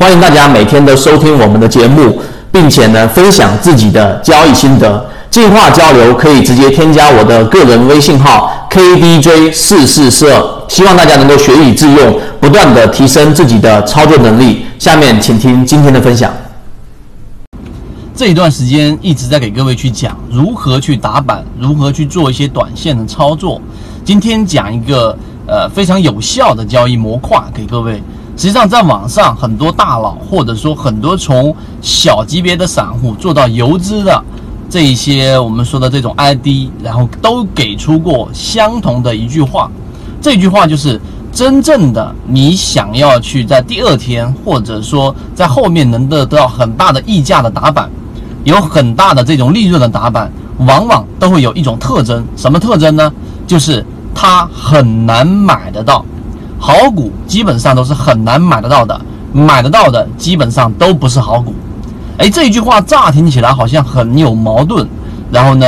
欢迎大家每天都收听我们的节目，并且呢分享自己的交易心得。进化交流可以直接添加我的个人微信号 kdj 四四四二，希望大家能够学以致用，不断的提升自己的操作能力。下面请听今天的分享。这一段时间一直在给各位去讲如何去打板，如何去做一些短线的操作。今天讲一个呃非常有效的交易模块给各位。实际上，在网上很多大佬，或者说很多从小级别的散户做到游资的这一些我们说的这种 ID，然后都给出过相同的一句话。这句话就是：真正的你想要去在第二天，或者说在后面能得到很大的溢价的打板，有很大的这种利润的打板，往往都会有一种特征。什么特征呢？就是它很难买得到。好股基本上都是很难买得到的，买得到的基本上都不是好股。哎，这一句话乍听起来好像很有矛盾。然后呢，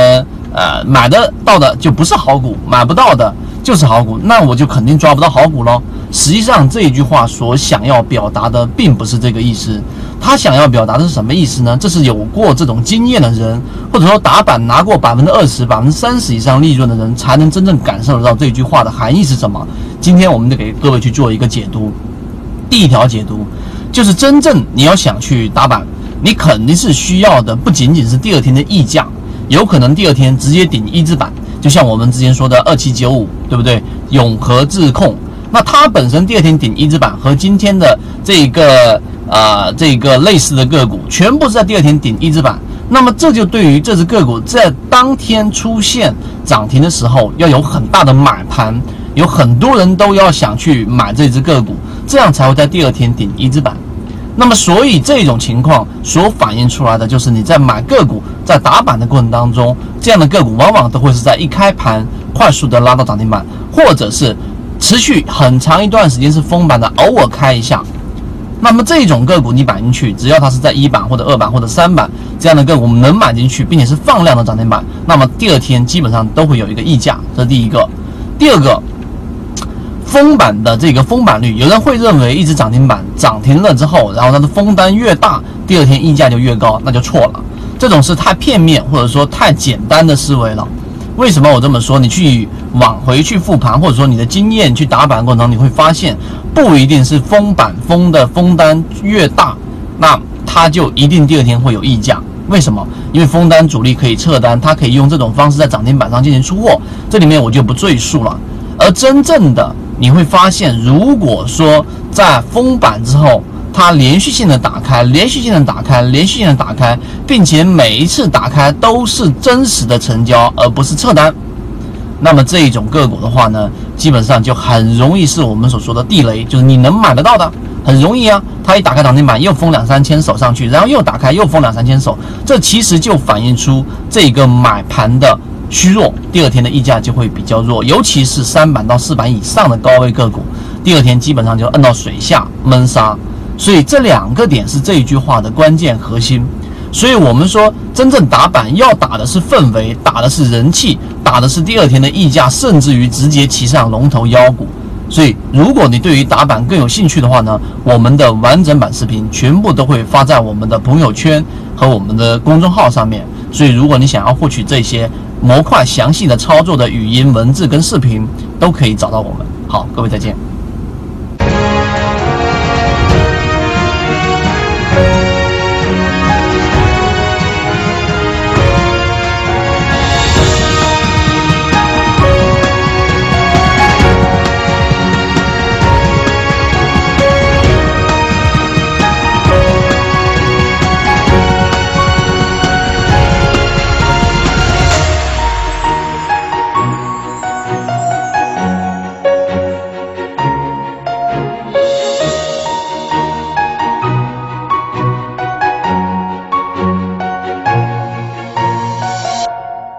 呃，买得到的就不是好股，买不到的就是好股，那我就肯定抓不到好股喽。实际上这一句话所想要表达的并不是这个意思。他想要表达的是什么意思呢？这是有过这种经验的人，或者说打板拿过百分之二十、百分之三十以上利润的人，才能真正感受得到这句话的含义是什么。今天我们就给各位去做一个解读。第一条解读就是真正你要想去打板，你肯定是需要的不仅仅是第二天的溢价，有可能第二天直接顶一字板，就像我们之前说的二七九五，对不对？永和智控，那它本身第二天顶一字板和今天的这个。啊，这个类似的个股全部是在第二天顶一字板，那么这就对于这只个股在当天出现涨停的时候，要有很大的买盘，有很多人都要想去买这只个股，这样才会在第二天顶一字板。那么，所以这种情况所反映出来的就是你在买个股在打板的过程当中，这样的个股往往都会是在一开盘快速的拉到涨停板，或者是持续很长一段时间是封板的，偶尔开一下。那么这种个股你买进去，只要它是在一板或者二板或者三板这样的个股，我们能买进去，并且是放量的涨停板，那么第二天基本上都会有一个溢价，这是第一个。第二个，封板的这个封板率，有人会认为一只涨停板涨停了之后，然后它的封单越大，第二天溢价就越高，那就错了。这种是太片面或者说太简单的思维了。为什么我这么说？你去往回去复盘，或者说你的经验去打板过程中，你会发现不一定是封板封的封单越大，那它就一定第二天会有溢价。为什么？因为封单主力可以撤单，它可以用这种方式在涨停板上进行出货，这里面我就不赘述了。而真正的你会发现，如果说在封板之后，它连续性的打开，连续性的打开，连续性的打开，并且每一次打开都是真实的成交，而不是撤单。那么这一种个股的话呢，基本上就很容易是我们所说的地雷，就是你能买得到的，很容易啊。它一打开涨停板，又封两三千手上去，然后又打开又封两三千手，这其实就反映出这个买盘的虚弱，第二天的溢价就会比较弱，尤其是三板到四板以上的高位个股，第二天基本上就摁到水下闷杀。所以这两个点是这一句话的关键核心。所以我们说，真正打板要打的是氛围，打的是人气，打的是第二天的溢价，甚至于直接骑上龙头妖股。所以，如果你对于打板更有兴趣的话呢，我们的完整版视频全部都会发在我们的朋友圈和我们的公众号上面。所以，如果你想要获取这些模块详细的操作的语音、文字跟视频，都可以找到我们。好，各位再见。